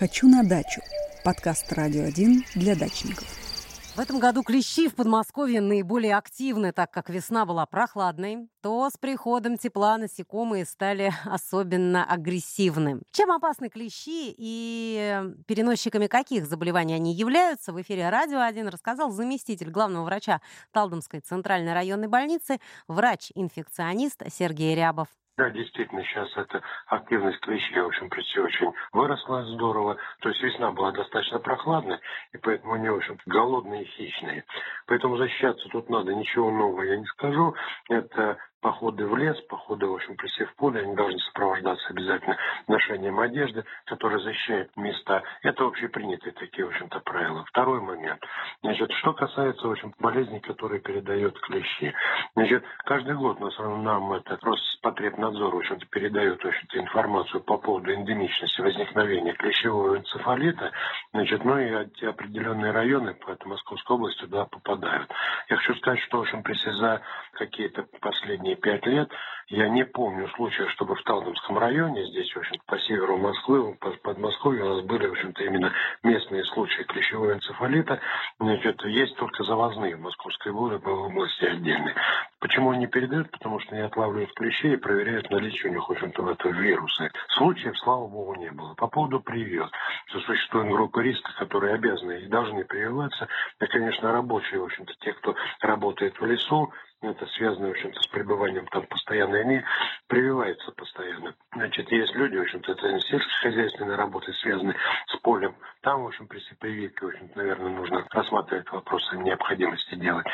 «Хочу на дачу» – подкаст «Радио 1» для дачников. В этом году клещи в Подмосковье наиболее активны, так как весна была прохладной, то с приходом тепла насекомые стали особенно агрессивны. Чем опасны клещи и переносчиками каких заболеваний они являются, в эфире «Радио 1» рассказал заместитель главного врача Талдомской центральной районной больницы, врач-инфекционист Сергей Рябов. Да, действительно, сейчас эта активность клещей, в общем, прийти очень выросла здорово. То есть весна была достаточно прохладная, и поэтому они, в общем голодные и хищные. Поэтому защищаться тут надо, ничего нового я не скажу. Это походы в лес, походы, в общем, присев в поле, они должны сопровождаться обязательно ношением одежды, которая защищает места. Это общепринятые такие, в общем-то, правила. Второй момент. Значит, что касается, в общем, болезней, которые передают клещи. Значит, каждый год нас, нам это Роспотребнадзор, в общем-то, передает, в общем-то, информацию по поводу эндемичности возникновения клещевого энцефалита. Значит, ну и определенные районы по Московской области туда попадают. Я хочу сказать, что, в общем, за какие-то последние последние пять лет я не помню случая, чтобы в Талдомском районе, здесь, в общем по северу Москвы, по Подмосковью, у нас были, в общем-то, именно местные случаи клещевого энцефалита. Значит, есть только завозные в Московской области отдельные. Почему они передают? Потому что они отлавливают клещей и проверяют наличие у них, в общем-то, этого вируса. Случаев, слава богу, не было. По поводу прививок. Что существует группа риска, которые обязаны и должны прививаться. Это, конечно, рабочие, в общем-то, те, кто работает в лесу, это связано, в общем-то, с пребыванием там постоянно, они прививаются постоянно. Значит, есть люди, в общем-то, это сельскохозяйственные работы, связаны с полем. Там, в общем, при прививке, в общем наверное, нужно рассматривать вопросы необходимости делать.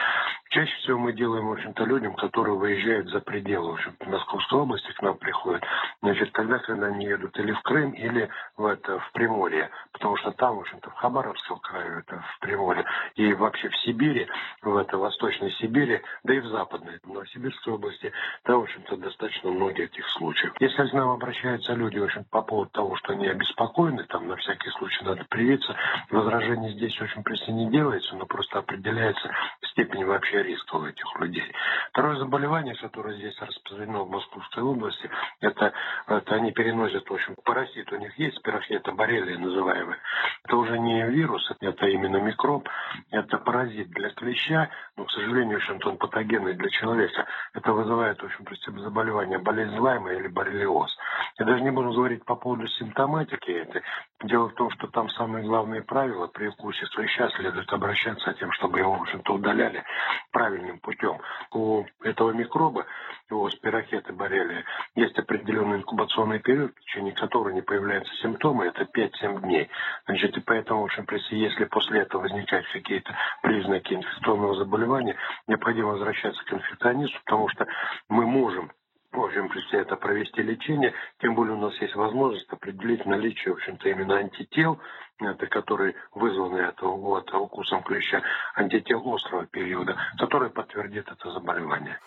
Чаще всего мы делаем, в общем-то, людям, которые выезжают за пределы, в общем-то, Московской области к нам приходят. Значит, тогда, когда они едут или в Крым, или в, это, в Приморье. Потому что там, в общем-то, в Хабаровском крае, это в Приморье, и вообще в Сибири, в это, Восточной Сибири, да и в Западной, в Новосибирской области, там, в общем-то, достаточно много этих случаев. Если к нам обращаются люди, в общем по поводу того, что они обеспокоены, там, на всякий случай надо привиться, возражений здесь, в общем, прессе не делается, но просто определяется степень вообще риска у этих людей. Второе заболевание, которое здесь распространено в Московской области, это, это они переносят, в общем, паразит у них есть, спирохета боррелия называемый. Это уже не вирус, это именно микроб, это паразит для клеща, но, к сожалению, в общем-то, он патогенный для человека. Это вызывает, в общем, заболевание болезнь Лайма или боррелиоз. Я даже не буду говорить по поводу симптоматики этой. Дело в том, что там самые главные правила при укусе клеща следует обращаться тем, чтобы его, в общем-то, удаляли правильным путем. У этого микроба, его спирохеты боррелия, есть определенный инкубационный период, в течение которого не появляются симптомы, это 5-7 дней. Значит, и поэтому, в общем, если после этого возникают какие-то признаки инфекционного заболевания, необходимо возвращаться к инфекционисту, потому что мы можем в общем, если это провести лечение, тем более у нас есть возможность определить наличие, в общем-то, именно антител, это, которые вызваны это, вот, укусом клеща, антител острого периода, который подтвердит это заболевание.